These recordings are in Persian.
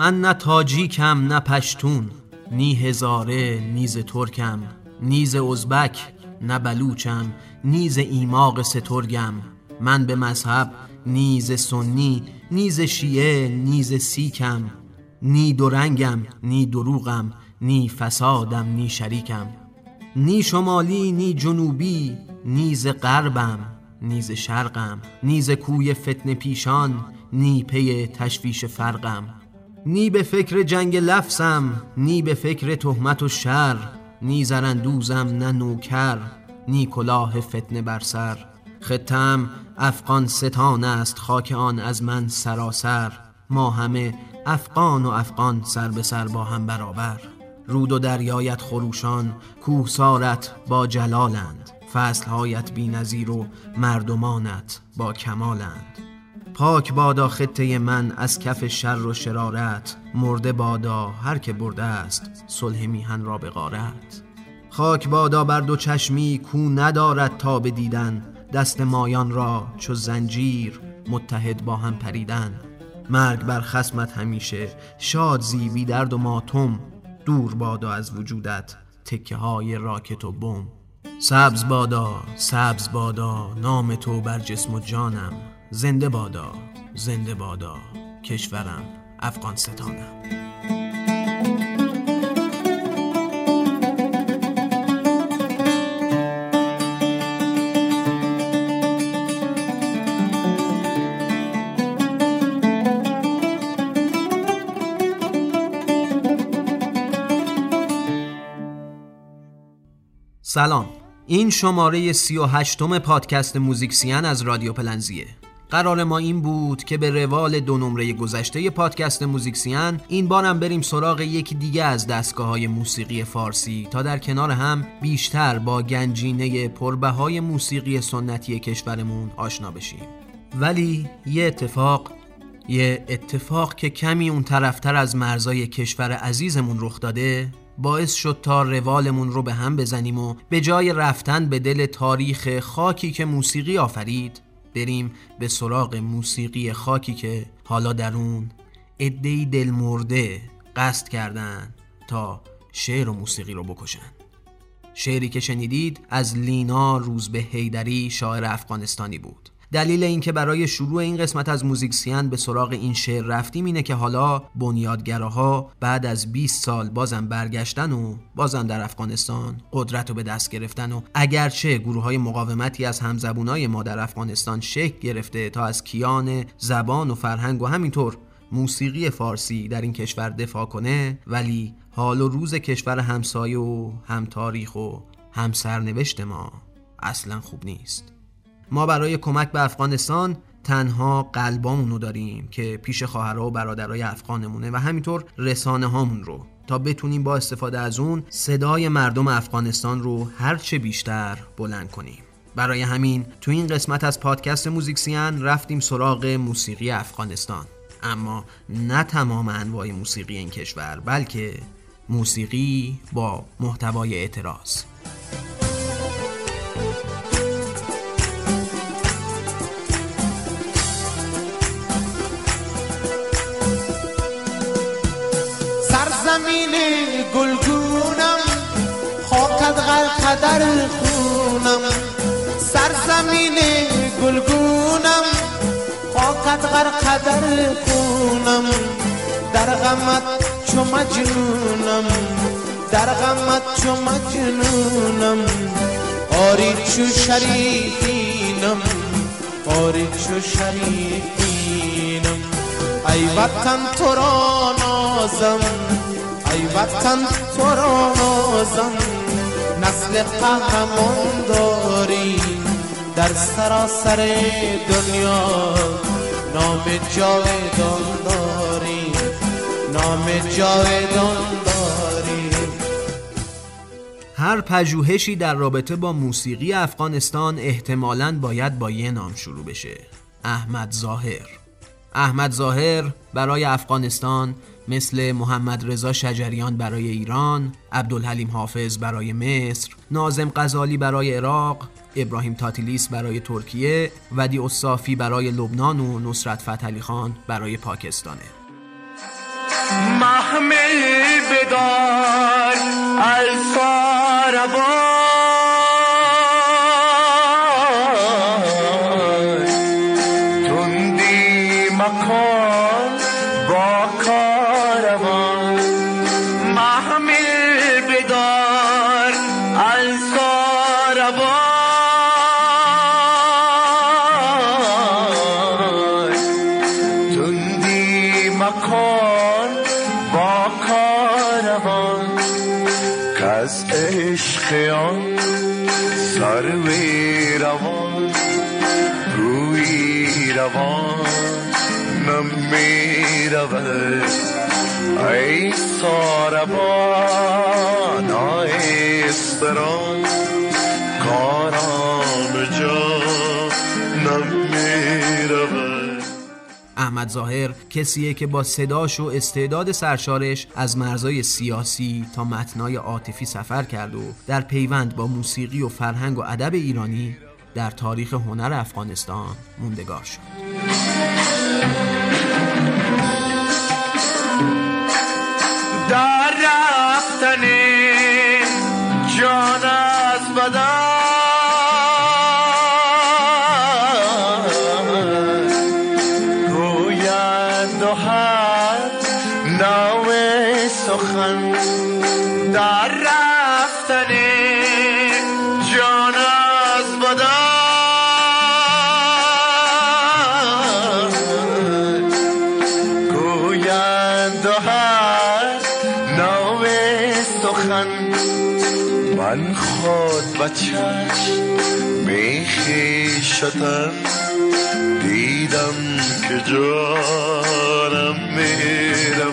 من نه تاجیکم نه پشتون نی هزاره نیز ترکم. نیز ازبک نه بلوچم نیز ایماق سترگم. من به مذهب نیز سنی نیز شیعه نیز سیکم. نی رنگم نی دروغم نی فسادم نی شریکم. نی شمالی نی جنوبی نیز غربم نیز شرقم. نیز کوی فتن پیشان نی پی تشویش فرقم. نی به فکر جنگ لفظم نی به فکر تهمت و شر. نی زرندوزم نه نوکر نی کلاه فتنه بر سر. خطم افغان ستان است خاک آن از من سراسر. ما همه افغان و افغان سر به سر با هم برابر. رود و دریایت خروشان کوهسارت با جلالند. فصلهایت بی نظیر و مردمانت با کمالند. پاک بادا خطه من از کف شر و شرارت مرده بادا هر که برده است صلح میهن را به غارت. خاک بادا بر دو چشمی کو ندارد تا به دیدن دست مایان را چو زنجیر متحد با هم پریدن. مرگ بر خسمت همیشه شاد زیبی درد و ماتم دور بادا از وجودت تکه های راکت و بم. سبز بادا سبز بادا نام تو بر جسم و جانم. زنده بادا زنده بادا کشورم افغانستانم. سلام. این شماره سی و هشتم پادکست موزیکسیان از رادیو پلنزیه. قرار ما این بود که به روال دو نمره گذشته پادکست موزیکسیان این بارم بریم سراغ یکی دیگه از دستگاه های موسیقی فارسی تا در کنار هم بیشتر با گنجینه پربه های موسیقی سنتی کشورمون آشنا بشیم. ولی یه اتفاق یه اتفاق که کمی اون طرفتر از مرزای کشور عزیزمون رخ داده باعث شد تا روالمون رو به هم بزنیم و به جای رفتن به دل تاریخ خاکی که موسیقی آفرید بریم به سراغ موسیقی خاکی که حالا در اون ادهی دل مرده قصد کردن تا شعر و موسیقی رو بکشن. شعری که شنیدید از لینا روزبه هیدری شاعر افغانستانی بود. دلیل اینکه برای شروع این قسمت از موزیکسیان به سراغ این شعر رفتیم اینه که حالا بنیادگراها بعد از 20 سال بازم برگشتن و بازم در افغانستان قدرت رو به دست گرفتن و اگرچه گروه های مقاومتی از همزبونای ما در افغانستان شکل گرفته تا از کیان زبان و فرهنگ و همینطور موسیقی فارسی در این کشور دفاع کنه ولی حال و روز کشور همسایه و هم تاریخ و هم سرنوشت ما اصلا خوب نیست. ما برای کمک به افغانستان تنها قلبامونو داریم که پیش خواهرها و برادرای افغانمونه و همینطور رسانه هامون رو. تا بتونیم با استفاده از اون صدای مردم افغانستان رو هرچه بیشتر بلند کنیم. برای همین تو این قسمت از پادکست موزیکسیان رفتیم سراغ موسیقی افغانستان. اما نه تمام انواع موسیقی این کشور بلکه موسیقی با محتوای اعتراض. زمین گلگونم خاکت قدر خونم. سرزمین گلگونم خاکت قدر خونم. در غمت چو مجنونم در غمت چو مجنونم. آری چو شریفینم آری چو شریفینم. ای وطن تو را نازم وطن تو را نازم نسل قهرمان داری در سراسر دنیا. نام جاودان داری نام جاودان داری. هر پژوهشی در رابطه با موسیقی افغانستان احتمالاً باید با یه نام شروع بشه. احمد ظاهر. احمد ظاهر برای افغانستان مثل محمد رضا شجریان برای ایران، عبدالحلیم حافظ برای مصر، نازم غزالی برای عراق، ابراهیم تاتیلیس برای ترکیه، ودی اصافی برای لبنان و نصرت فتحعلی خان برای پاکستانه. محمل بدار ای ساربان. استران کاران جا احمد ظاهر کسیه که با صداش و استعداد سرشارش از مرزای سیاسی تا متنای عاطفی سفر کرد و در پیوند با موسیقی و فرهنگ و ادب ایرانی در تاریخ هنر افغانستان موندگار شد. رفتن جان از بدن. میخیشتن دیدم که جانم میرم.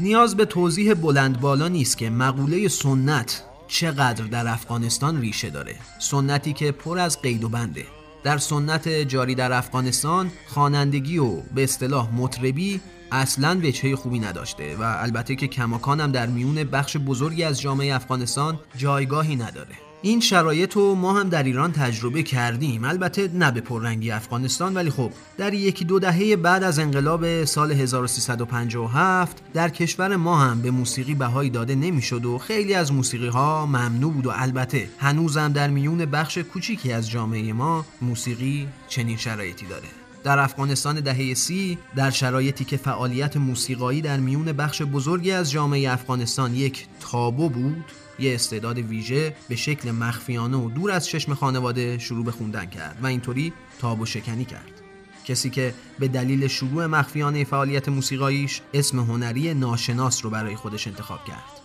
نیاز به توضیح بلند بالا نیست که مقوله سنت چقدر در افغانستان ریشه داره. سنتی که پر از قید و بنده. در سنت جاری در افغانستان خوانندگی و به اصطلاح مطربی اصلا وجهه خوبی نداشته و البته که کماکان هم در میون بخش بزرگی از جامعه افغانستان جایگاهی نداره. این شرایط رو ما هم در ایران تجربه کردیم. البته نه به پررنگی افغانستان ولی خب در یکی دو دهه بعد از انقلاب سال 1357 در کشور ما هم به موسیقی بهایی داده نمی‌شد و خیلی از موسیقی ها ممنوع بود و البته هنوزم در میون بخش کوچیکی از جامعه ما موسیقی چنین شرایطی داره. در افغانستان دهه سی در شرایطی که فعالیت موسیقایی در میون بخش بزرگی از جامعه افغانستان یک تابو بود یه استعداد ویژه به شکل مخفیانه و دور از چشم خانواده شروع به خوندن کرد و اینطوری تابو شکنی کرد. کسی که به دلیل شروع مخفیانه فعالیت موسیقاییش اسم هنری ناشناس رو برای خودش انتخاب کرد.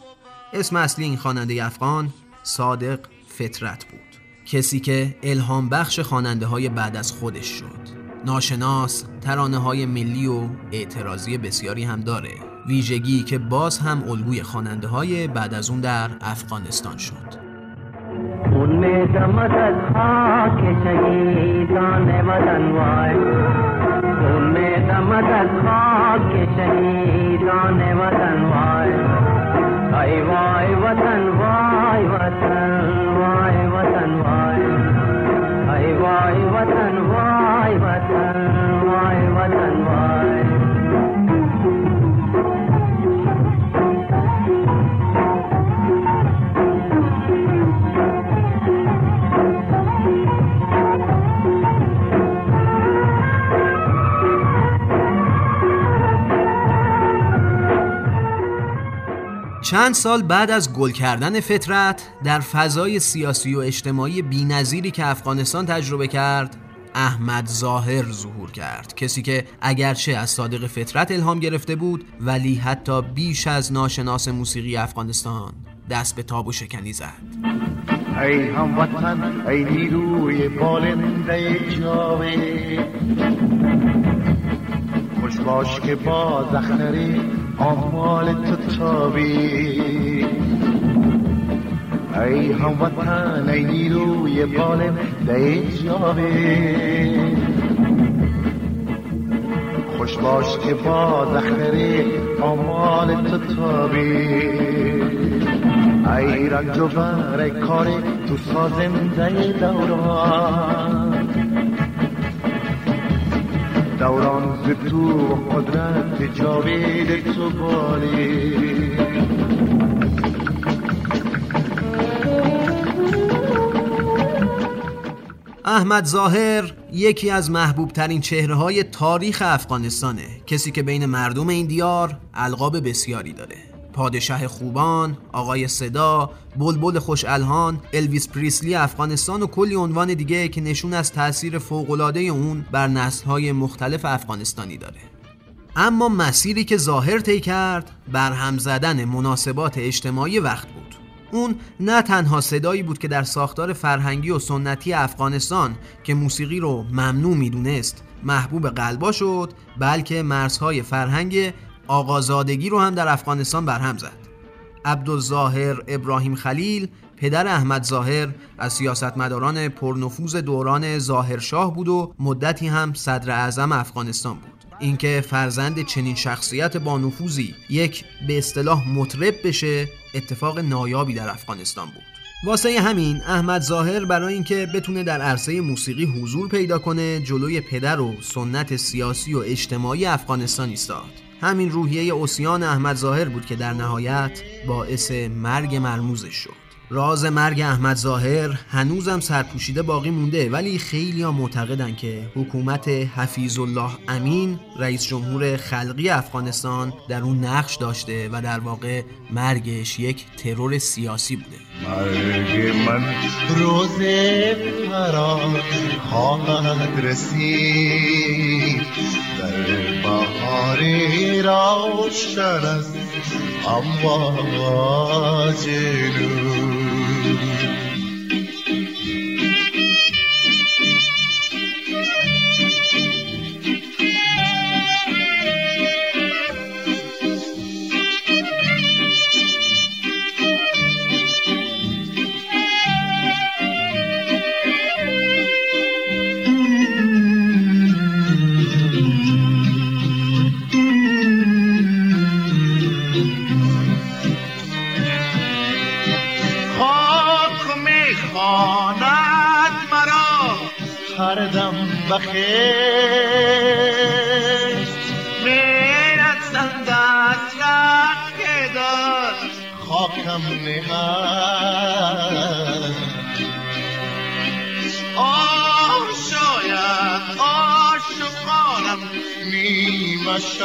اسم اصلی این خواننده افغان صادق فطرت بود. کسی که الهام بخش خواننده های بعد از خودش شد. ناشناس ترانه های ملی و اعتراضی بسیاری هم داره. ویژگی که باز هم الگوی خواننده های بعد از اون در افغانستان شد. خاک شهیدان وطن وای چند سال بعد از گل کردن فطرت در فضای سیاسی و اجتماعی بینظیری که افغانستان تجربه کرد احمد ظاهر ظهور کرد. کسی که اگرچه از صادق فطرت الهام گرفته بود ولی حتی بیش از ناشناس موسیقی افغانستان دست به تابو شکنی زد. ای هموطن ای نیروی بالنده جاوه خوش باش که با زختری آمال تو تابی ای هموطن ای نیروی بالم ده جاوه خوش باش که با دختری آمال تو تابی ای رنج و بر کاری تو سازنده دوران دوران ز تو قدرت جاوید تو احمد ظاهر یکی از محبوب ترین چهره های تاریخ افغانستانه. کسی که بین مردم این دیار القاب بسیاری داره. پادشاه خوبان، آقای صدا، بلبل خوش الهان، الویس پریسلی افغانستان و کلی عنوان دیگه که نشون از تاثیر فوقالعاده اون بر نسل‌های مختلف افغانستانی داره. اما مسیری که ظاهر طی کرد برهم زدن مناسبات اجتماعی وقت بود. اون نه تنها صدایی بود که در ساختار فرهنگی و سنتی افغانستان که موسیقی رو ممنوع می‌دونست محبوب قلبا شد بلکه مرزهای فرهنگ آقازادگی رو هم در افغانستان برهم زد. عبدالظاهر ابراهیم خلیل پدر احمد ظاهر از سیاستمداران پرنفوذ دوران ظاهرشاه بود و مدتی هم صدر اعظم افغانستان بود. اینکه فرزند چنین شخصیت با نفوذی یک به اصطلاح مطرب بشه اتفاق نایابی در افغانستان بود. واسه همین احمد ظاهر برای اینکه بتونه در عرصه موسیقی حضور پیدا کنه جلوی پدر و سنت سیاسی و اجتماعی افغانستان ایستاد. همین روحیه اوسیان احمد ظاهر بود که در نهایت باعث مرگ مرموزش شد. راز مرگ احمد ظاهر هنوزم سرپوشیده باقی مونده ولی خیلی ها معتقدن که حکومت حفیظ الله امین رئیس جمهور خلقی افغانستان در اون نقش داشته و در واقع مرگش یک ترور سیاسی بوده. مرگ من روز فراز خواهد رسید. در روشن است. امواج نور دم بخشت می‌رسند از رق دار خاکم نهد آه شاید عاشقانم نیمه شد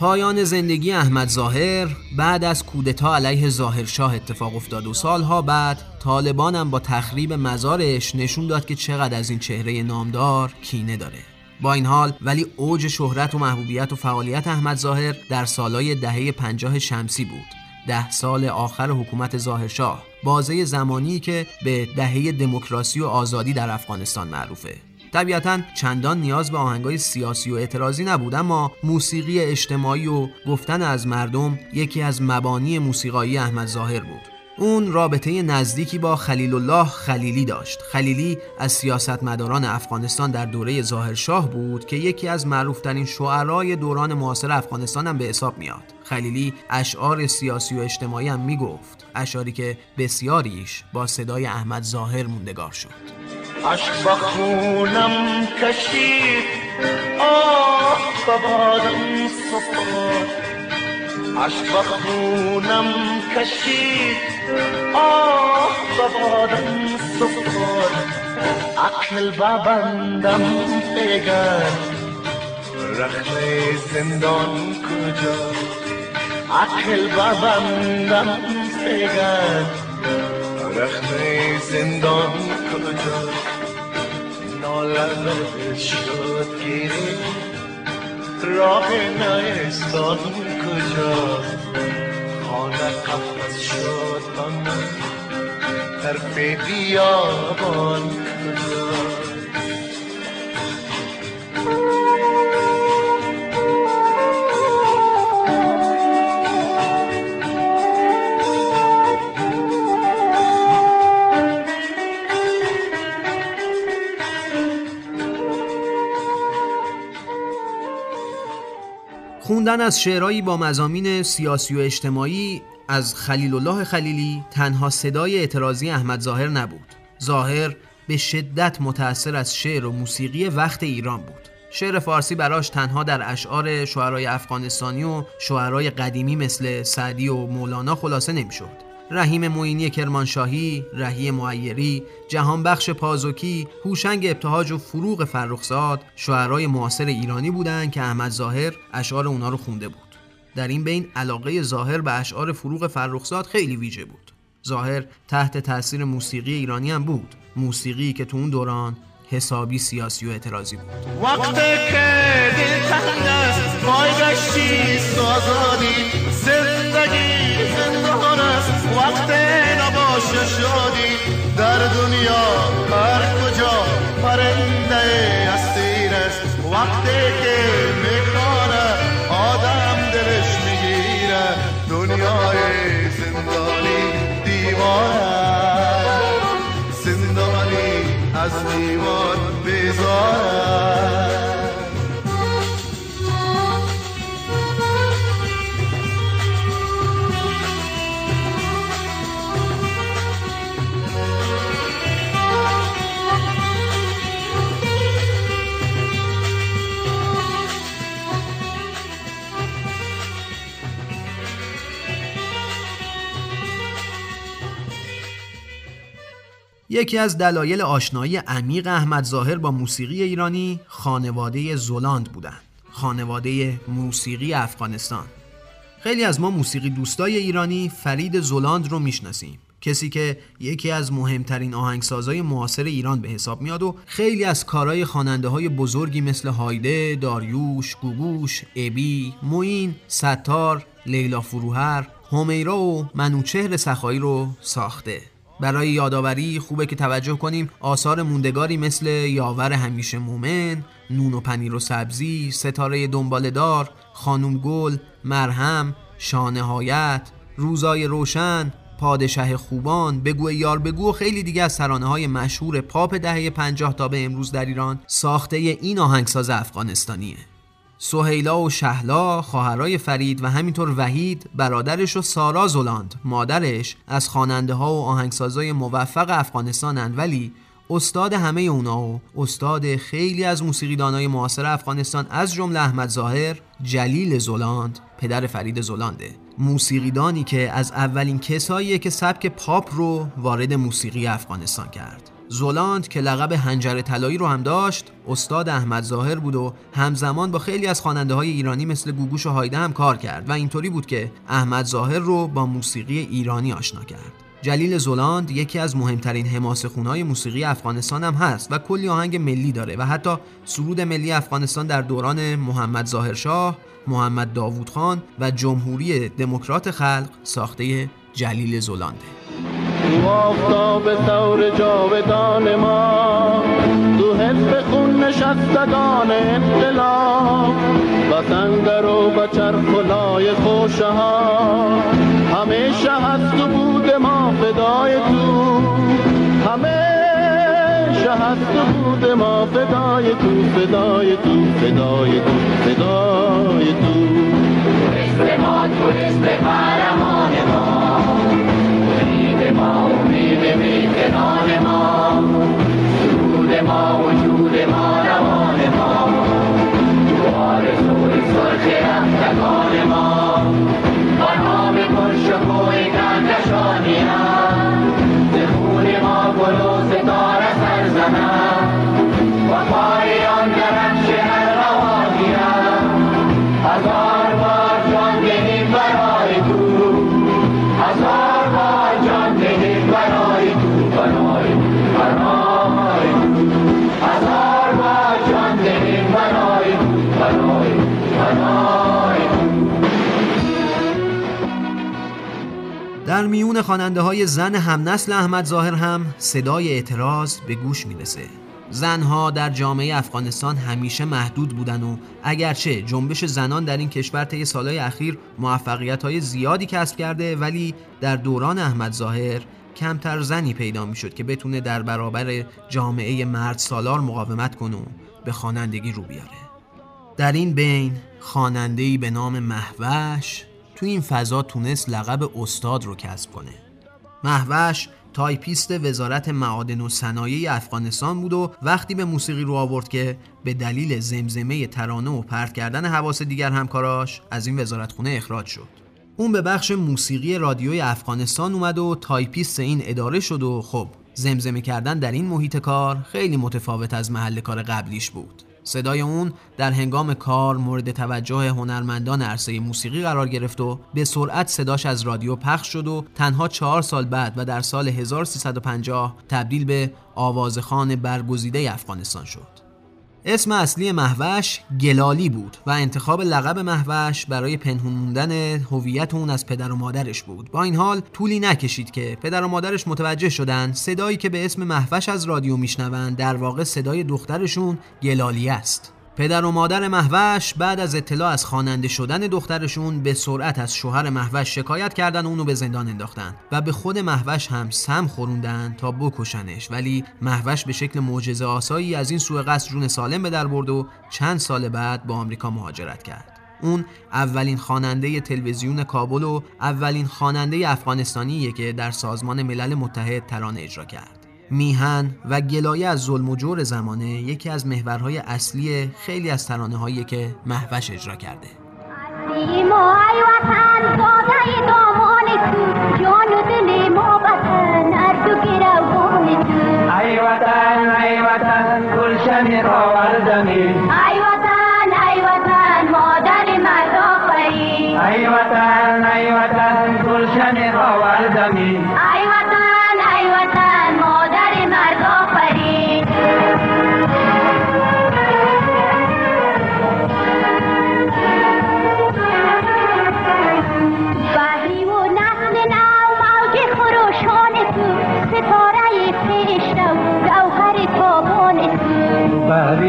پایان زندگی احمد ظاهر بعد از کودتا علیه ظاهرشاه اتفاق افتاد و سالها بعد طالبان هم با تخریب مزارش نشون داد که چقدر از این چهره نامدار کینه داره. با این حال ولی اوج شهرت و محبوبیت و فعالیت احمد ظاهر در سالهای دهه پنجاه شمسی بود. ده سال آخر حکومت ظاهرشاه بازه زمانی که به دهه دموکراسی و آزادی در افغانستان معروفه. طبیعتا چندان نیاز به آهنگای سیاسی و اعتراضی نبود اما موسیقی اجتماعی و گفتن از مردم یکی از مبانی موسیقایی احمد ظاهر بود. اون رابطه نزدیکی با خلیل الله خلیلی داشت. خلیلی از سیاستمداران افغانستان در دوره ظاهرشاه بود که یکی از معروفترین شعرای دوران معاصر افغانستان هم به حساب میاد. خلیلی اشعار سیاسی و اجتماعی هم می‌گفت اشعاری که بسیاریش با صدای احمد ظاهر موندگار شد. عشق با خونم کشید. آه ببادم سپرد عشق با خونم کشید. آه ببادم سپرد عقل ببندم بگر رخت زندان کجا؟ عقل ببندم بگر رخت زندان کجا؟ نالم شد گیری. راه نیستان کجا؟ ماند قفص شد آن طرف بیابان خوندن از شعرهایی با مزامین سیاسی و اجتماعی از خلیل الله خلیلی تنها صدای اعتراضی احمد ظاهر نبود. ظاهر به شدت متأثر از شعر و موسیقی وقت ایران بود. شعر فارسی براش تنها در اشعار شعرهای افغانستانی و شعرهای قدیمی مثل سعدی و مولانا خلاصه نمی‌شد. رحیم معینی کرمانشاهی، رهی معیری، جهانبخش پازوکی، هوشنگ ابتهاج و فروغ فرخزاد شعرهای معاصر ایرانی بودند که احمد ظاهر اشعار اونا رو خونده بود. در این بین علاقه ظاهر به اشعار فروغ فرخزاد خیلی ویژه بود. ظاهر تحت تاثیر موسیقی ایرانی هم بود. موسیقی که تو اون دوران حسابی سیاسی و اعتراضی بود وقت که دل تنگ است پای سازادی زندگی وقت نباشه شادی در دنیا هر کجا پرنده استیر است. وقتی که می‌کنه آدم دلش می‌گیره دنیای زندانی دیوانه. یکی از دلایل آشنایی عمیق احمد ظاهر با موسیقی ایرانی خانواده زولاند بودند. خانواده موسیقی افغانستان. خیلی از ما موسیقی دوستای ایرانی فرید زولاند رو می‌شناسیم. کسی که یکی از مهمترین آهنگسازهای معاصر ایران به حساب میاد و خیلی از کارهای خواننده های بزرگی مثل هایده، داریوش، گوگوش، ابی، موین، ستار، لیلا فروهر، همیرا و منوچهر سخایی رو ساخته. برای یادآوری خوبه که توجه کنیم آثار موندگاری مثل یاور همیشه مومن، نون و پنیر و سبزی، ستاره دنبالدار، خانم گل، مرهم، شانهایت، روزای روشن، پادشه خوبان، بگو یار بگو و خیلی دیگه از ترانه های مشهور پاپ دهه 50 تا به امروز در ایران ساخته این آهنگساز افغانستانیه. سهیلا و شهلا خواهرای فرید و همینطور وحید برادرش و سارا زولاند. مادرش از خواننده ها و آهنگسازای موفق افغانستانند ولی استاد همه اونا و استاد خیلی از موسیقیدانای معاصر افغانستان از جمله احمد ظاهر جلیل زولاند پدر فرید زولانده. موسیقیدانی که از اولین کساییه که سبک پاپ رو وارد موسیقی افغانستان کرد. زولاند که لقب هنجر طلایی رو هم داشت استاد احمد ظاهر بود و همزمان با خیلی از خواننده های ایرانی مثل گوگوش و هایده هم کار کرد و اینطوری بود که احمد ظاهر رو با موسیقی ایرانی آشنا کرد. جلیل زولاند یکی از مهمترین حماسه خونهای موسیقی افغانستان هم هست و کلی آهنگ ملی داره و حتی سرود ملی افغانستان در دوران محمد ظاهر شاه، محمد داوود خان و جمهوری دموکرات خلق ساخته جلیل زولانده. آفتاب ثور جاودان ما تو حزب خون نشستگان انقلاب وطن در و بچر خلای خوشه ها. همیشه هست و بود ما فدای تو. همیشه هست و بود ما فدای تو فدای تو فدای تو فدای تو. حزب ما تو حزب قهرمان ما. امید امید میهنان ما سرود ما وجود ما روان ما تو آرزوی سرخ رفتگان ما با نام پر شکوه کهکشانی هم ز خون ما گل و ستاره سر زنم در میون خواننده های زن همنسل احمد ظاهر هم صدای اعتراض به گوش می‌رسه. زنها در جامعه افغانستان همیشه محدود بودن و اگرچه جنبش زنان در این کشور طی سالهای اخیر موفقیت های زیادی کسب کرده ولی در دوران احمد ظاهر کمتر زنی پیدا می‌شد که بتونه در برابر جامعه مرد سالار مقاومت کنه و به خوانندگی رو بیاره. در این بین خواننده‌ای به نام مهوش تو این فضا تونست لقب استاد رو کسب کنه. مهوش تایپیست وزارت معادن و صنایع افغانستان بود و وقتی به موسیقی رو آورد که به دلیل زمزمه ترانه و پرت کردن حواس دیگر همکاراش از این وزارتخونه اخراج شد. اون به بخش موسیقی رادیوی افغانستان اومد و تایپیست این اداره شد و خب زمزمه کردن در این محیط کار خیلی متفاوت از محل کار قبلیش بود. صدای اون در هنگام کار مورد توجه هنرمندان عرصه موسیقی قرار گرفت و به سرعت صداش از رادیو پخش شد و تنها چهار سال بعد و در سال 1350 تبدیل به آوازخان برگزیده افغانستان شد. اسم اصلی محوش گلالی بود و انتخاب لقب محوش برای پنهون موندن هویت اون از پدر و مادرش بود. با این حال طولی نکشید که پدر و مادرش متوجه شدن صدایی که به اسم محوش از رادیو میشنوند در واقع صدای دخترشون گلالی است. پدر و مادر محوش بعد از اطلاع از خواننده شدن دخترشون به سرعت از شوهر محوش شکایت کردن و اونو به زندان انداختن و به خود محوش هم سم خوروندن تا بکشنش. ولی محوش به شکل معجزه آسایی از این سوء قصد جون سالم به در برد و چند سال بعد به آمریکا مهاجرت کرد. اون اولین خواننده تلویزیون کابل و اولین خواننده افغانستانیه که در سازمان ملل متحد ترانه اجرا کرد. میهن و گلایه از ظلم و جور زمانه یکی از محورهای اصلی خیلی از ترانه هایی که محوش اجرا کرده. ای وطن ای وطن گلشن آوردمی ای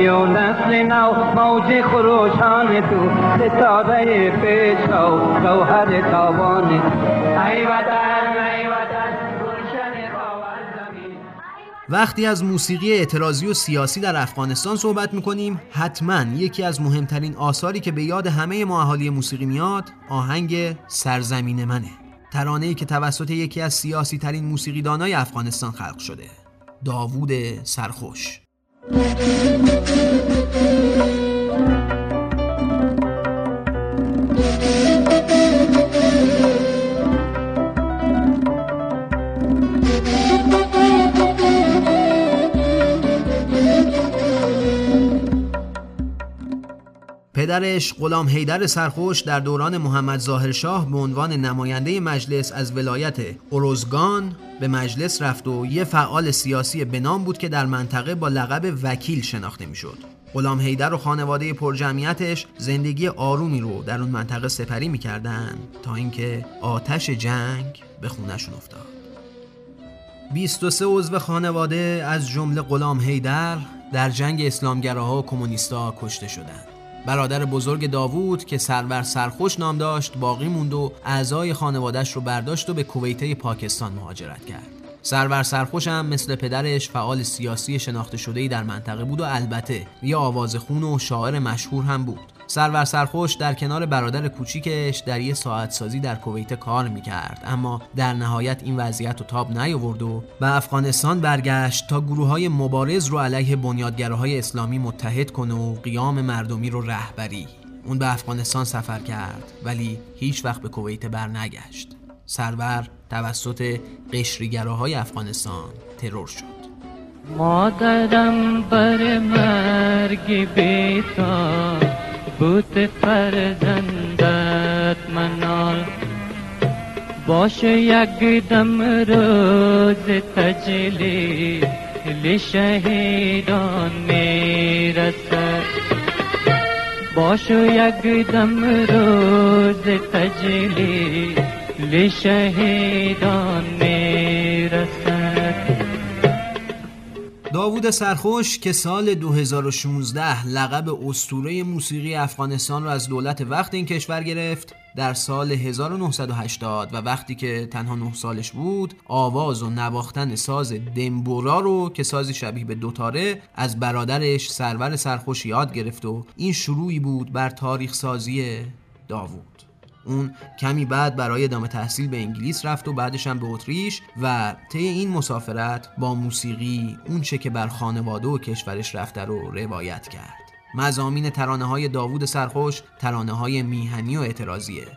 و نسل نو موج خروشان تو. ستاره پیش گوهر تابان ای وطن ای وطن وقتی از موسیقی اعتراضی و سیاسی در افغانستان صحبت می‌کنیم حتما یکی از مهمترین آثاری که به یاد همه ما اهالی موسیقی میاد آهنگ سرزمین منه. ترانه‌ای که توسط یکی از سیاسی ترین موسیقیدانای افغانستان خلق شده. داوود سرخوش. Thank you. پدرش غلام حیدر سرخوش در دوران محمد ظاهر شاه به عنوان نماینده مجلس از ولایت اروزگان به مجلس رفت و یه فعال سیاسی بنام بود که در منطقه با لقب وکیل شناخته می‌شد. غلام حیدر و خانواده پرجمعیتش زندگی آرومی رو در اون منطقه سپری می‌کردن تا اینکه آتش جنگ به خونشون افتاد. 23 عضو خانواده از جمله غلام حیدر در جنگ اسلامگراها و کمونیستا کشته شدند. برادر بزرگ داوود که سرور سرخوش نام داشت باقی موند و اعضای خانوادش رو برداشت و به کویته پاکستان مهاجرت کرد. سرور سرخوش هم مثل پدرش فعال سیاسی شناخته شده‌ای در منطقه بود و البته یه آوازخون و شاعر مشهور هم بود. سرور سرخوش در کنار برادر کوچیکش در یه ساعت سازی در کویت کار می‌کرد. اما در نهایت این وضعیت رو تاب نیاورد و به افغانستان برگشت تا گروه های مبارز رو علیه بنیادگراهای اسلامی متحد کنه و قیام مردمی رو رهبری. اون به افغانستان سفر کرد ولی هیچ وقت به کویت برنگشت. سرور توسط قشریگراهای افغانستان ترور شد. مادرم بر مرگ بیتا بود فرزندت منال. باش یک دم روز تجلی شهیدان می‌رسد. باش یک دم روز تجلی لشهیدان می‌رسد. داوود سرخوش که سال 2016 لقب اسطوره موسیقی افغانستان را از دولت وقت این کشور گرفت در سال 1980 و وقتی که تنها 9 سالش بود آواز و نواختن ساز دمبورا رو که سازی شبیه به دوتاره از برادرش سرور سرخوش یاد گرفت و این شروعی بود بر تاریخ سازی داوود. اون کمی بعد برای ادامه تحصیل به انگلیس رفت و بعدش هم به اتریش و طی این مسافرت با موسیقی اون چه که بر خانواده و کشورش رفته رو روایت کرد. مزامین ترانه های داوود سرخوش ترانه های میهنی و اعتراضیه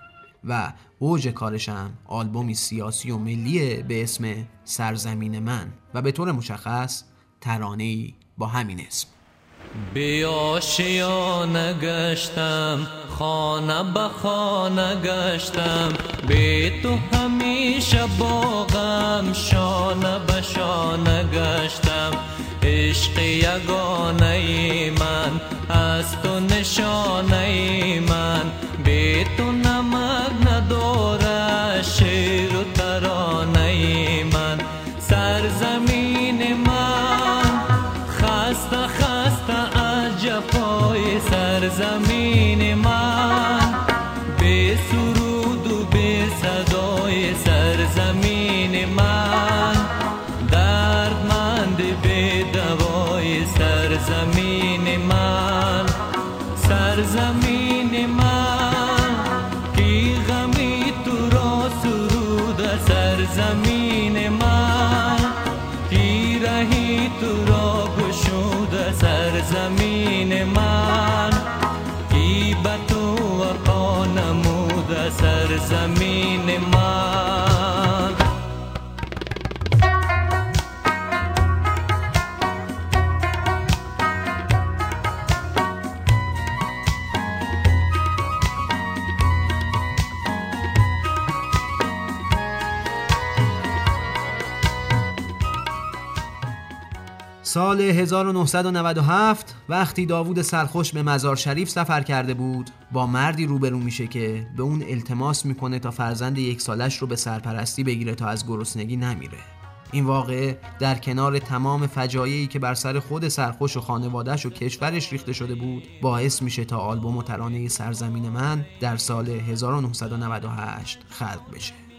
و اوج کارشم آلبومی سیاسی و ملیه به اسم سرزمین من و به طور مشخص ترانه با همین اسم. بیاشیا نگشتم خانه به خانه گشتم. به تو همیشه باغم شانه به شانه گشتم. عشق یگانه من از تو نشانه من. به تو نمک نداره نمود سرزمین من سال 1997 وقتی داوود سرخوش به مزار شریف سفر کرده بود با مردی روبرو میشه که به اون التماس می‌کنه تا فرزند یک سالش رو به سرپرستی بگیره تا از گرسنگی نمیره. این واقعه در کنار تمام فجایعی که بر سر خود سرخوش و خانوادهش و کشورش ریخته شده بود باعث میشه تا آلبوم و ترانه سرزمین من در سال 1998 خلق بشه.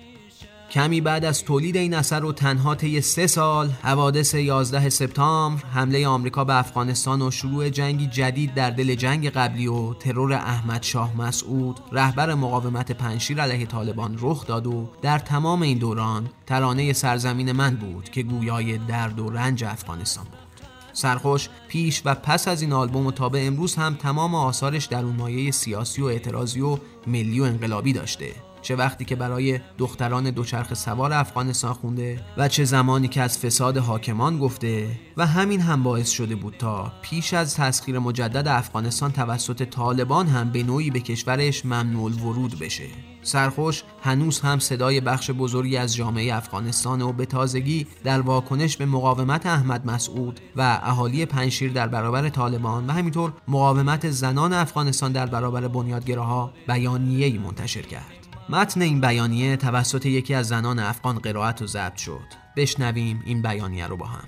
کمی بعد از تولید این اثر و تنها طی سه سال حوادث 11 سپتامبر حمله آمریکا به افغانستان و شروع جنگی جدید در دل جنگ قبلی و ترور احمد شاه مسعود رهبر مقاومت پنشیر علیه طالبان رخ داد و در تمام این دوران ترانه سرزمین من بود که گویای درد و رنج افغانستان بود. سرخوش پیش و پس از این آلبوم و تا به امروز هم تمام آثارش در اون مایه سیاسی و اعتراضی و ملی و انقلابی داشته. چه وقتی که برای دختران دوچرخ سوار افغانستان خونده و چه زمانی که از فساد حاکمان گفته و همین هم باعث شده بود تا پیش از تسخیر مجدد افغانستان توسط طالبان هم به نوعی به کشورش ممنوع ورود بشه. سرخوش هنوز هم صدای بخش بزرگی از جامعه افغانستان و به تازگی در واکنش به مقاومت احمد مسعود و اهالی پنشیر در برابر طالبان و همینطور مقاومت زنان افغانستان در برابر بنیادگراها بیانیه‌ای منتشر کرد. متن این بیانیه توسط یکی از زنان افغان قرائت و ضبط شد. بشنویم این بیانیه رو با هم.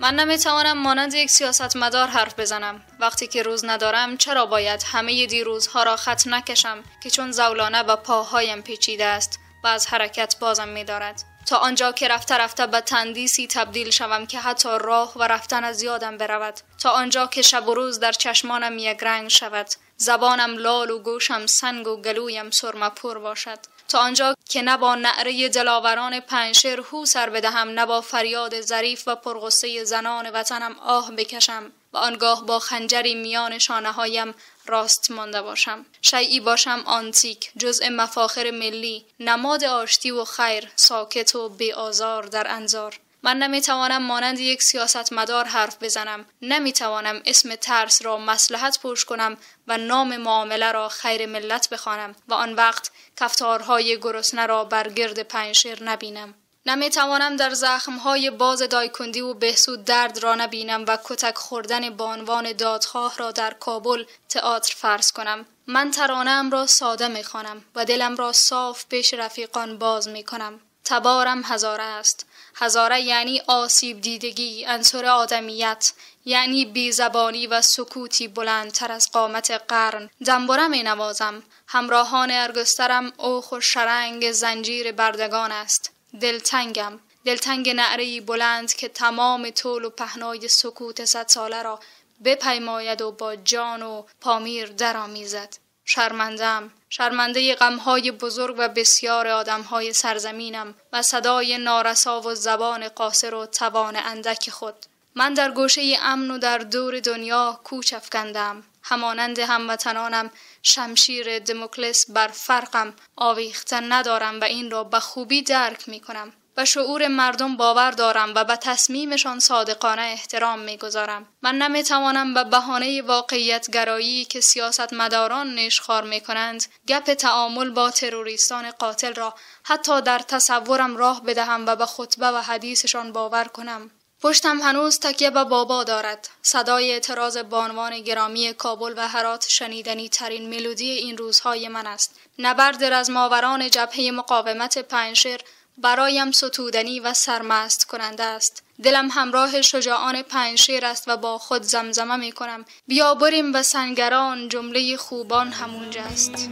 من نمی‌توانم مانند یک سیاستمدار حرف بزنم. وقتی که روز ندارم چرا باید همه دیروزها را خط نکشم که چون زولانه به پاهایم پیچیده است و از حرکت بازم میدارد؟ تا آنجا که رفته رفته به تندیسی تبدیل شوم که حتی راه و رفتن از یادم برود. تا آنجا که شب و روز در چشمانم یک رنگ شود. زبانم لال و گوشم سنگ و گلویم سرمپور باشد. تا آنجا که نه با نعره دلاوران پنشر هو سر بدهم نه با فریاد ظریف و پرغصه زنان وطنم آه بکشم. و آنگاه با خنجری میان شانه هایم راست مانده باشم. شیعی باشم آنتیک جزء مفاخر ملی. نماد آشتی و خیر ساکت و بی آزار در انظار. من نمی‌توانم مانند یک سیاستمدار حرف بزنم. نمی‌توانم اسم ترس را مسلحت پوش کنم و نام معامله را خیر ملت بخوانم و آن وقت کفتارهای گرسنه را بر گرد پنشیر نبینم. نمی‌توانم در زخمهای باز دایکندی و بهسود درد را نبینم و کتک خوردن بانوان دادخواه را در کابل تئاتر فرض کنم. من ترانم را ساده می‌خوانم و دلم را صاف پیش رفیقان باز می‌کنم. تبارم هزاره است. هزاره یعنی آسیب دیدگی انصر آدمیت یعنی بیزبانی و سکوتی بلندتر از قامت قرن. دنبره می نوازم. همراهان ارگسترم اوخ و شرنگ زنجیر بردگان است. دلتنگم. دلتنگ نعری بلند که تمام طول و پهنای سکوت صد ساله را بپیماید و با جان و پامیر درآمیزد. شرمندم شرمنده غمهای بزرگ و بسیار آدمهای سرزمینم و صدای نارسا و زبان قاصر و توان اندک خود. من در گوشه امن و در دور دنیا کوچ افکندم. همانند هموطنانم شمشیر دموکلس بر فرقم آویخته ندارم و این را به خوبی درک می کنم و شعور مردم باور دارم و به تصمیمشان صادقانه احترام می‌گذارم. من نمی‌توانم به بهانه واقعیت گرایی که سیاست مداران نشخار می کنند گپ تعامل با تروریستان قاتل را حتی در تصورم راه بدهم و به خطبه و حدیثشان باور کنم. پشتم هنوز تکیه به بابا دارد. صدای اعتراض بانوان گرامی کابل و هرات شنیدنی ترین ملودی این روزهای من است. نبرد رزماوران جبهه مقاومت پنشر برایم ستودنی و سرمست کننده است. دلم همراه شجاعان پنشیر است و با خود زمزمه می کنم. بیا بریم و سنگران جمله خوبان همونجاست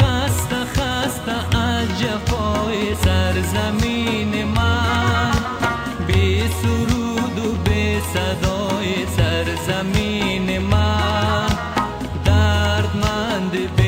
خسته خسته از جفای سرزمین من. به سرود و به صدای سرزمین من. دردمند به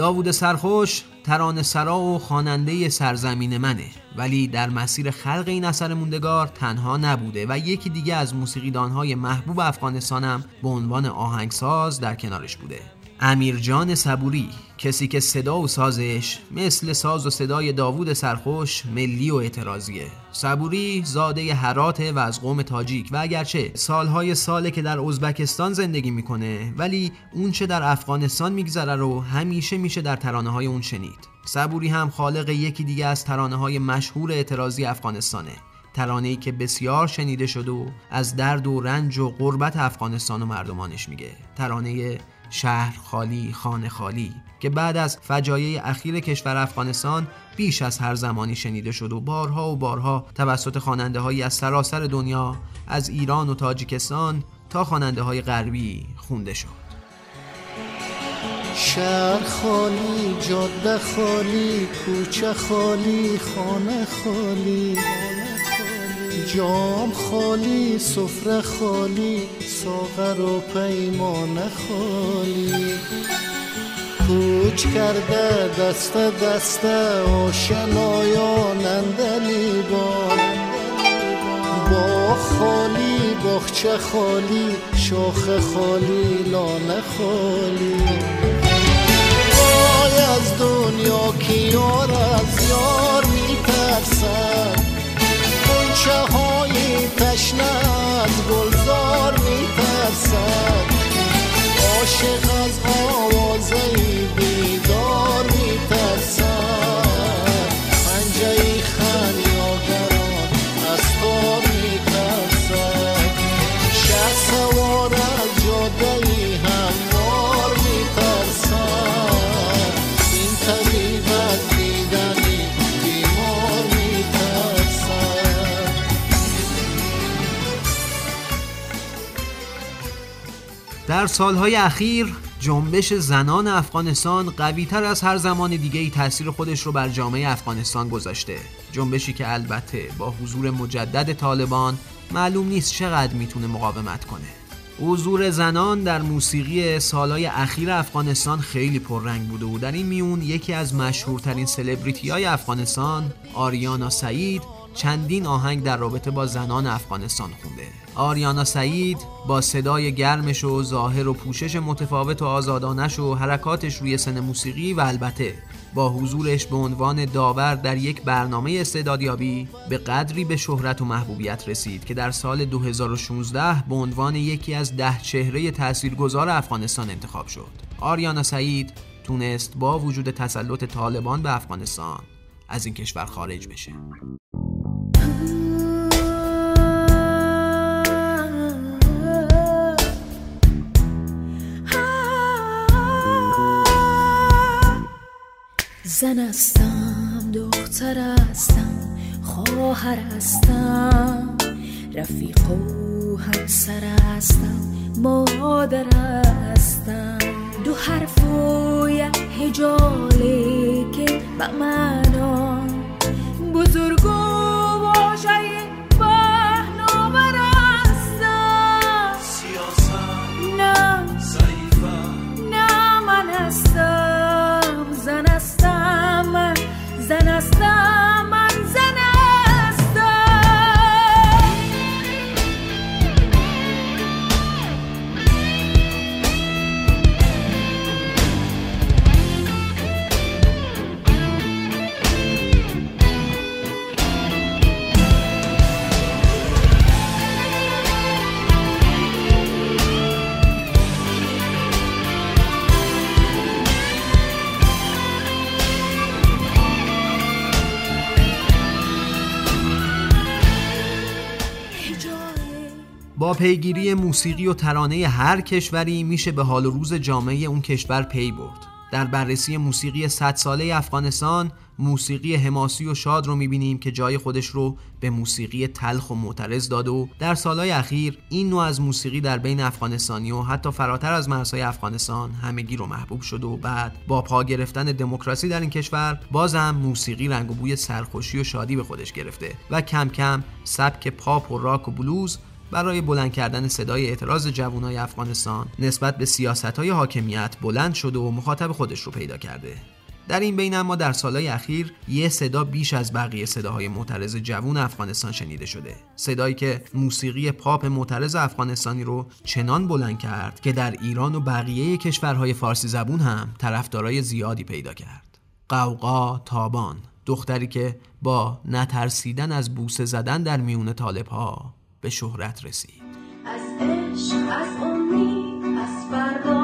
داوود سرخوش ترانه سرا و خواننده سرزمین منه. ولی در مسیر خلق این اثر موندگار تنها نبوده و یکی دیگه از موسیقیدانهای محبوب افغانستانم به عنوان آهنگساز در کنارش بوده. امیرجان صبوری کسی که صدا و سازش مثل ساز و صدای داوود سرخوش ملی و اعتراضیه. صبوری زاده هراته و از قوم تاجیک و اگرچه سالهای ساله که در ازبکستان زندگی می‌کنه ولی اون چه در افغانستان میگذره رو همیشه میشه در ترانه های اون شنید. صبوری هم خالق یکی دیگه از ترانه های مشهور اعتراضی افغانستانه. ترانه‌ای که بسیار شنیده شده و از درد و رنج و غربت افغانستان و مردمانش میگه. ترانه شهر خالی خانه خالی که بعد از فجایع اخیر کشور افغانستان بیش از هر زمانی شنیده شد و بارها و بارها توسط خواننده هایی از سراسر دنیا از ایران و تاجیکستان تا خواننده های غربی خونده شد. شهر خالی جاده خالی کوچه خالی خانه خالی جام خالی سفره خالی ساغر و پیمانه خالی. کوچ کرده دست دست آشنایان اندلیبان با. خالی باغچه خالی شاخ خالی لانه خالی. در سالهای اخیر جنبش زنان افغانستان قویتر از هر زمان دیگه ای تاثیر خودش رو بر جامعه افغانستان گذاشته. جنبشی که البته با حضور مجدد طالبان معلوم نیست چقدر می‌تونه مقاومت کنه. حضور زنان در موسیقی سالهای اخیر افغانستان خیلی پررنگ بوده و در این میون یکی از مشهورترین سلبریتی های افغانستان آریانا سعید چندین آهنگ در رابطه با زنان افغانستان خونده. آریانا سعید با صدای گرمش و ظاهر و پوشش متفاوت و آزادانش و حرکاتش روی سن موسیقی و البته با حضورش به عنوان داور در یک برنامه استعدادیابی به قدری به شهرت و محبوبیت رسید که در سال 2016 به عنوان یکی از ده چهره تاثیرگذار افغانستان انتخاب شد. آریانا سعید تونست با وجود تسلط طالبان به افغانستان از این کشور خارج بشه خواهر هستم رفیق و همسر هستم مادر هستم. دو حرف و یک هجاله که به معنا بزرگ پیگیری موسیقی و ترانه هر کشوری میشه به حال و روز جامعه اون کشور پی برد. در بررسی موسیقی 100 ساله افغانستان موسیقی حماسی و شاد رو می‌بینیم که جای خودش رو به موسیقی تلخ و معترض داد و در سالهای اخیر این نوع از موسیقی در بین افغانستانی و حتی فراتر از مرزهای افغانستان همگی رو محبوب شد و بعد با پا گرفتن دموکراسی در این کشور بازم موسیقی رنگ و بوی سرخوشی و شادی به خودش گرفته و کم کم سبک پاپ و راک و بلوز برای بلند کردن صدای اعتراض جوانای افغانستان نسبت به سیاست های حاکمیت بلند شده و مخاطب خودش رو پیدا کرده. در این بین اما در سالهای اخیر یه صدا بیش از بقیه صداهای معترض جوون افغانستان شنیده شده. صدایی که موسیقی پاپ معترض افغانستانی رو چنان بلند کرد که در ایران و بقیه کشورهای فارسی زبون هم طرفدارای زیادی پیدا کرد. قوقا تابان دختری که با نترسیدن از بوسه زدن در میون طالب ها به شهرت رسید. از عشق از امید از فردا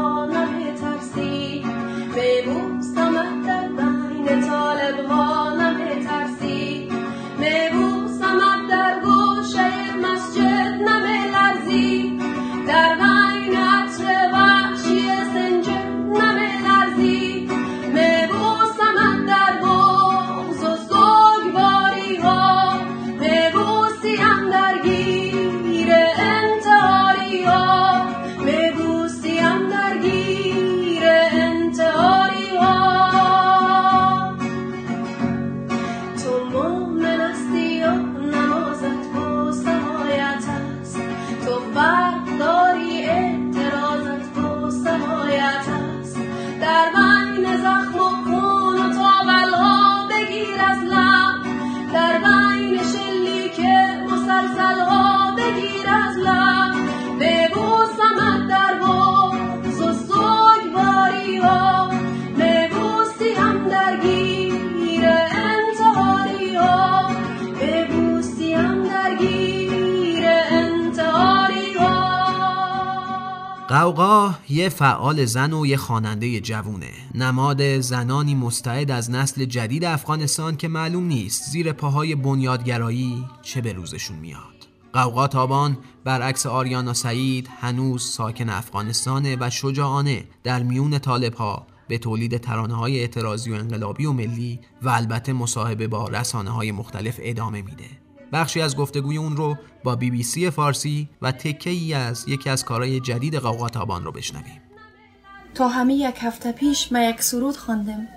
قوقا یه فعال زن و یه خواننده جوونه. نماد زنانی مستعد از نسل جدید افغانستان که معلوم نیست زیر پاهای بنیادگرایی چه به روزشون میاد. قوقا تابان برعکس آریانا سعید هنوز ساکن افغانستانه و شجاعانه در میون طالب ها به تولید ترانه های اعتراضی و انقلابی و ملی و البته مصاحبه با رسانه های مختلف ادامه میده. بخشی از گفتگوی اون رو با بی بی سی فارسی و تکه ای از یکی از کارهای جدید قوقا تابان رو بشنویم. تا همه یک هفته پیش ما یک سرود خواندیم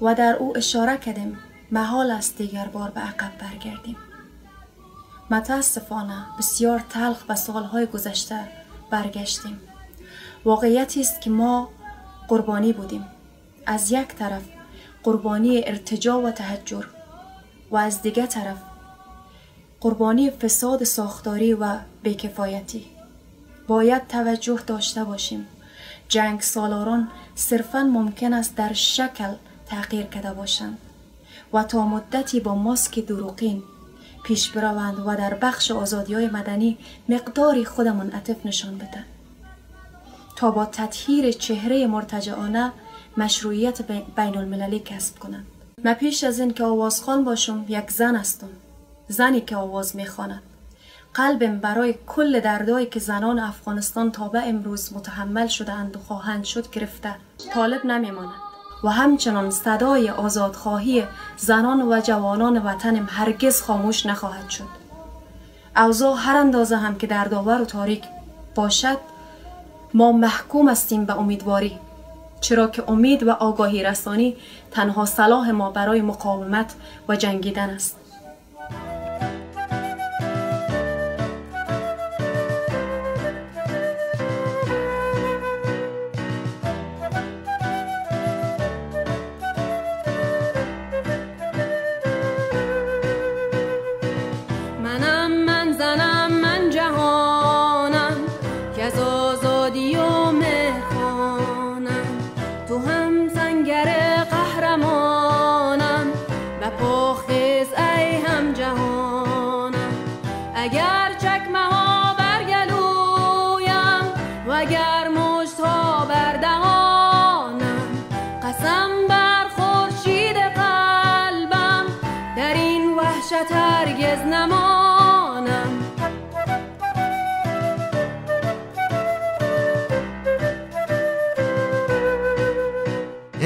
و در او اشاره کردیم محال است دیگر بار به عقب برگردیم. متاسفانه بسیار تلخ به سالهای گذشته برگشتیم. واقعیتی است که ما قربانی بودیم. از یک طرف قربانی ارتجا و تهجر و از دیگر طرف قربانی فساد ساختاری و بیکفایتی. باید توجه داشته باشیم. جنگ سالاران صرفا ممکن است در شکل تغییر کرده باشند و تا مدتی با ماسک دروغین پیش بروند و در بخش آزادی های مدنی مقداری خود منعطف نشان بدن. تا با تطهیر چهره مرتجعانه مشروعیت بین المللی کسب کنند. من پیش از این که آوازخوان باشم یک زن هستم. زنی که آواز می‌خواند. قلبم برای کل دردایی که زنان افغانستان تا به امروز متحمل شده اند و خواهند شد گرفته طالب نمیماند. و همچنان صدای آزادخواهی زنان و جوانان وطنم هرگز خاموش نخواهد شد. اوضاع هر اندازه هم که دردآور و تاریک باشد ما محکوم هستیم به امیدواری. چرا که امید و آگاهی رسانی تنها صلاح ما برای مقاومت و جنگیدن است.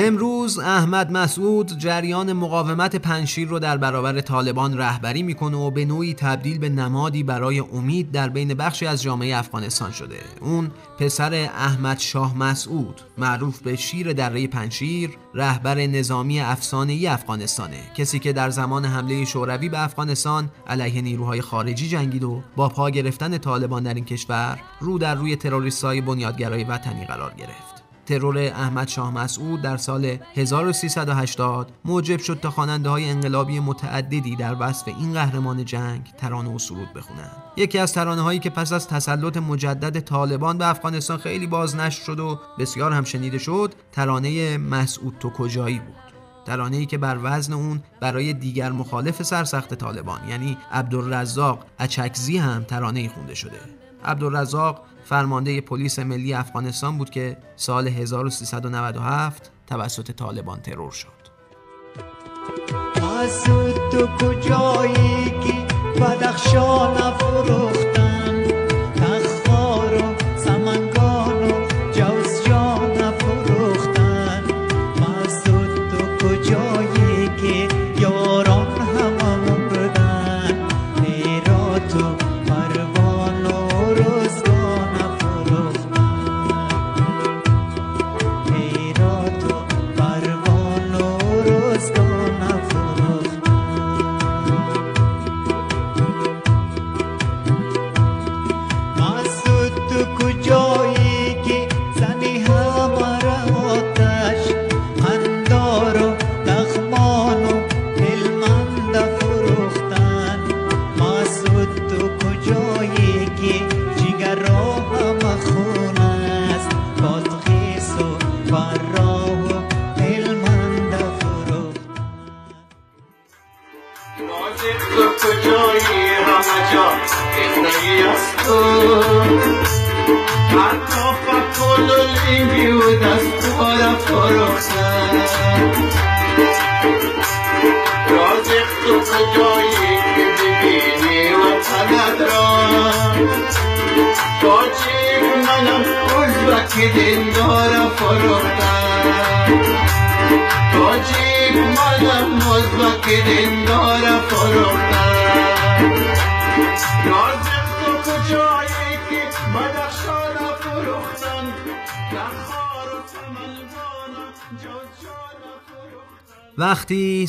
امروز احمد مسعود جریان مقاومت پنشیر رو در برابر طالبان رهبری می‌کنه و به نوعی تبدیل به نمادی برای امید در بین بخشی از جامعه افغانستان شده. اون پسر احمد شاه مسعود معروف به شیر دره پنشیر رهبر نظامی افسانه‌ای افغانستانه. کسی که در زمان حمله شوروی به افغانستان علیه نیروهای خارجی جنگید و با پا گرفتن طالبان در این کشور رو در روی تروریستای بنیادگرای وطنی قرار گرفت. ترور احمد شاه مسعود در سال 1380 موجب شد تا خواننده های انقلابی متعددی در وصف این قهرمان جنگ ترانه و سرود بخونند. یکی از ترانه هایی که پس از تسلط مجدد طالبان به افغانستان خیلی بازنشر شد و بسیار هم شنیده شد ترانه مسعود تو کجایی بود ترانه ای که بر وزن اون برای دیگر مخالف سرسخت طالبان یعنی عبدالرزاق اچکزی هم ترانه خونده شده عبدالرزاق فرمانده پلیس ملی افغانستان بود که سال 1397 توسط طالبان ترور شد. تو کجایی که بدخشان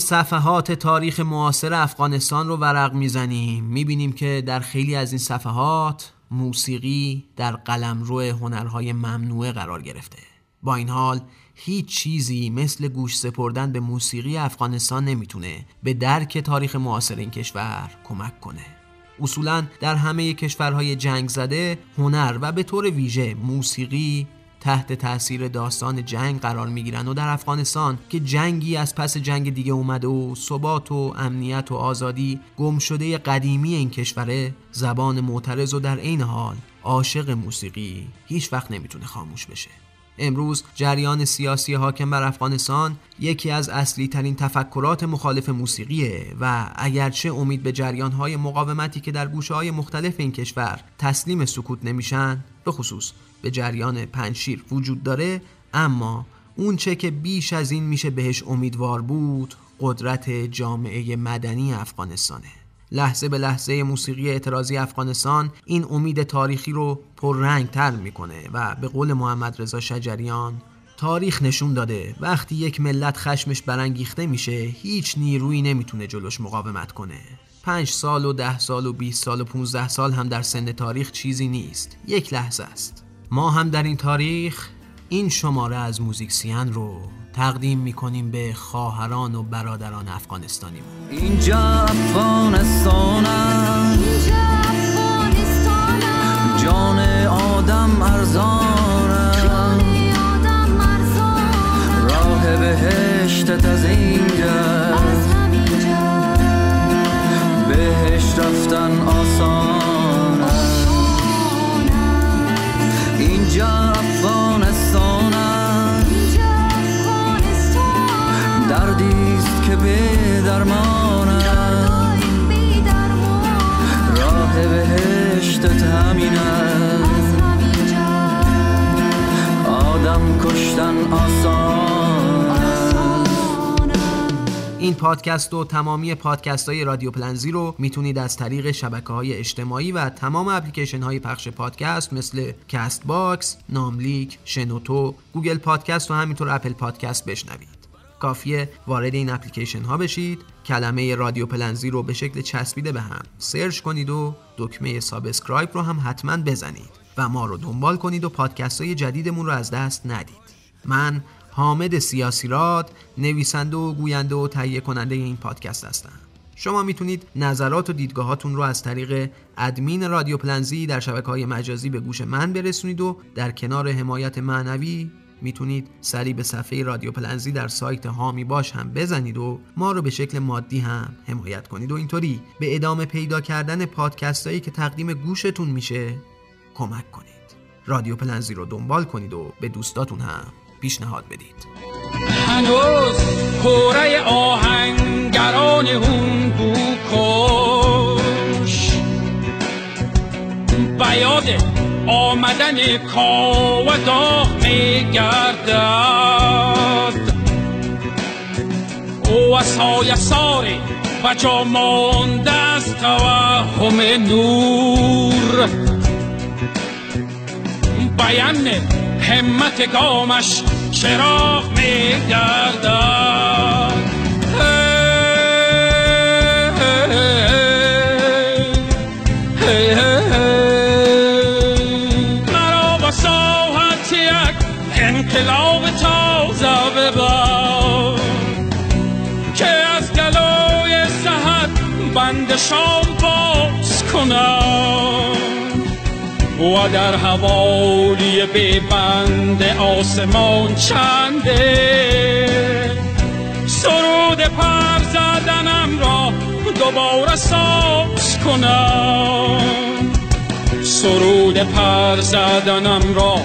صفحات تاریخ معاصر افغانستان رو ورق می‌زنیم. می‌بینیم که در خیلی از این صفحات موسیقی در قلمرو هنرهای ممنوعه قرار گرفته. با این حال هیچ چیزی مثل گوش سپردن به موسیقی افغانستان نمی‌تونه به درک تاریخ معاصر این کشور کمک کنه. اصولا در همه کشورهای جنگ زده هنر و به طور ویژه موسیقی تحت تاثیر داستان جنگ قرار می‌گیرن و در افغانستان که جنگی از پس جنگ دیگه اومده و ثبات و امنیت و آزادی گم شده قدیمی این کشوره زبان معترض و در عین حال عاشق موسیقی هیچ وقت نمی‌تونه خاموش بشه. امروز جریان سیاسی حاکم بر افغانستان یکی از اصلی ترین تفکرات مخالف موسیقیه و اگرچه امید به جریان های مقاومتی که در گوشه های مختلف این کشور تسلیم سکوت نمیشن به خصوص به جریان پنشیر وجود داره اما اون چه که بیش از این میشه بهش امیدوار بود قدرت جامعه مدنی افغانستانه. لحظه به لحظه موسیقی اعتراضی افغانستان این امید تاریخی رو پررنگ تر می‌کنه و به قول محمد رضا شجریان تاریخ نشون داده. وقتی یک ملت خشمش برانگیخته میشه هیچ نیرویی نمی‌تونه جلوش مقاومت کنه. پنج سال و ده سال و 20 سال و 15 سال هم در سن تاریخ چیزی نیست. یک لحظه است. ما هم در این تاریخ این شماره از موزیکسیان رو تقدیم می‌کنیم به خواهران و برادران افغانستانی اینجا افغانستانم جان آدم ارزانم راه بهشتت از اینجا پادکست و تمامی پادکست های رادیو پلنزی رو می‌تونید از طریق شبکه های اجتماعی و تمام اپلیکیشن های پخش پادکست مثل Castbox، ناملیک، شنوتو، Google Podcast و همینطور Apple Podcast بشنوید. کافیه وارد این اپلیکیشن ها بشید کلمه رادیو پلنزی رو به شکل چسبیده به هم search کنید و دکمه subscribe رو هم حتما بزنید و ما رو دنبال کنید و پادکست های جدیدمون رو از دست ندید من حامد سیاسی راد نویسنده و گوینده و تهیه کننده این پادکست هستم. شما می‌تونید نظرات و دیدگاهاتون رو از طریق ادمین رادیو پلنزی در شبکه های مجازی به گوش من برسونید و در کنار حمایت معنوی می‌تونید سری به صفحه رادیو پلنزی در سایت هامی باش هم بزنید و ما رو به شکل مادی هم حمایت کنید. و اینطوری به ادامه پیدا کردن پادکست هایی که تقدیم گوشتون میشه کمک کنید. رادیو پلنزی رو دنبال کنید و به دوستاتون هم پیشنهاد بدید. هنوز کوره آهنگران هون کش. بیاد آمدن کاو داغ می گردد او های ساری جا مانده از توهم نور. بیان همت گامش چراغ می گردد مرا با ساحت یک انقلاب تازه ببر که از گلوی سهر بند شام باز کنم و در حوالی به بند آسمان چنده؟ سرود پر زدنم را دوباره ساز کنم. سرود پر زدنم را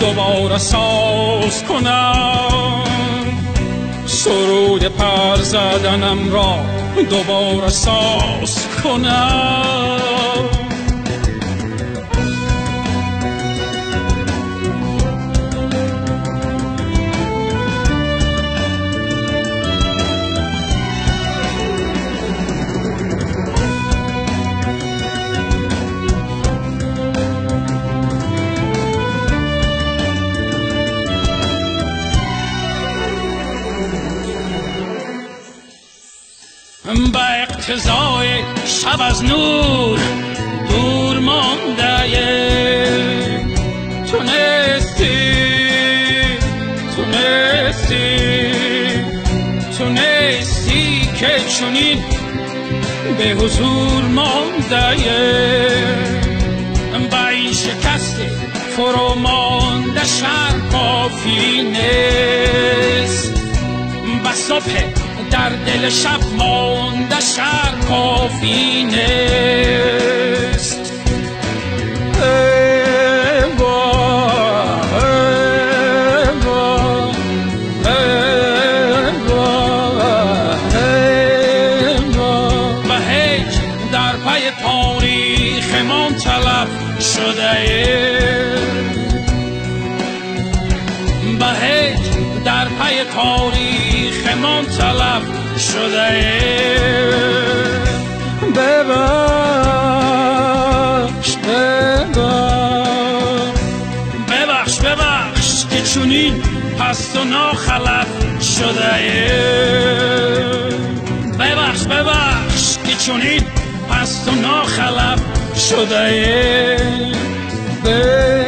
دوباره ساز کنم. سرود پر زدنم را دوباره ساز کنم. از نور دور مانده تونستی تونستی تونستی که چونین به حضور مانده به این شکست فرو مانده شر کافی نیست. به در دل شب مانده شهر کافی شده ببخش ببخش ببخش که چونین پست و ناخلف شده ببخش ببخش که چونین پست و ناخلف شده ببخش.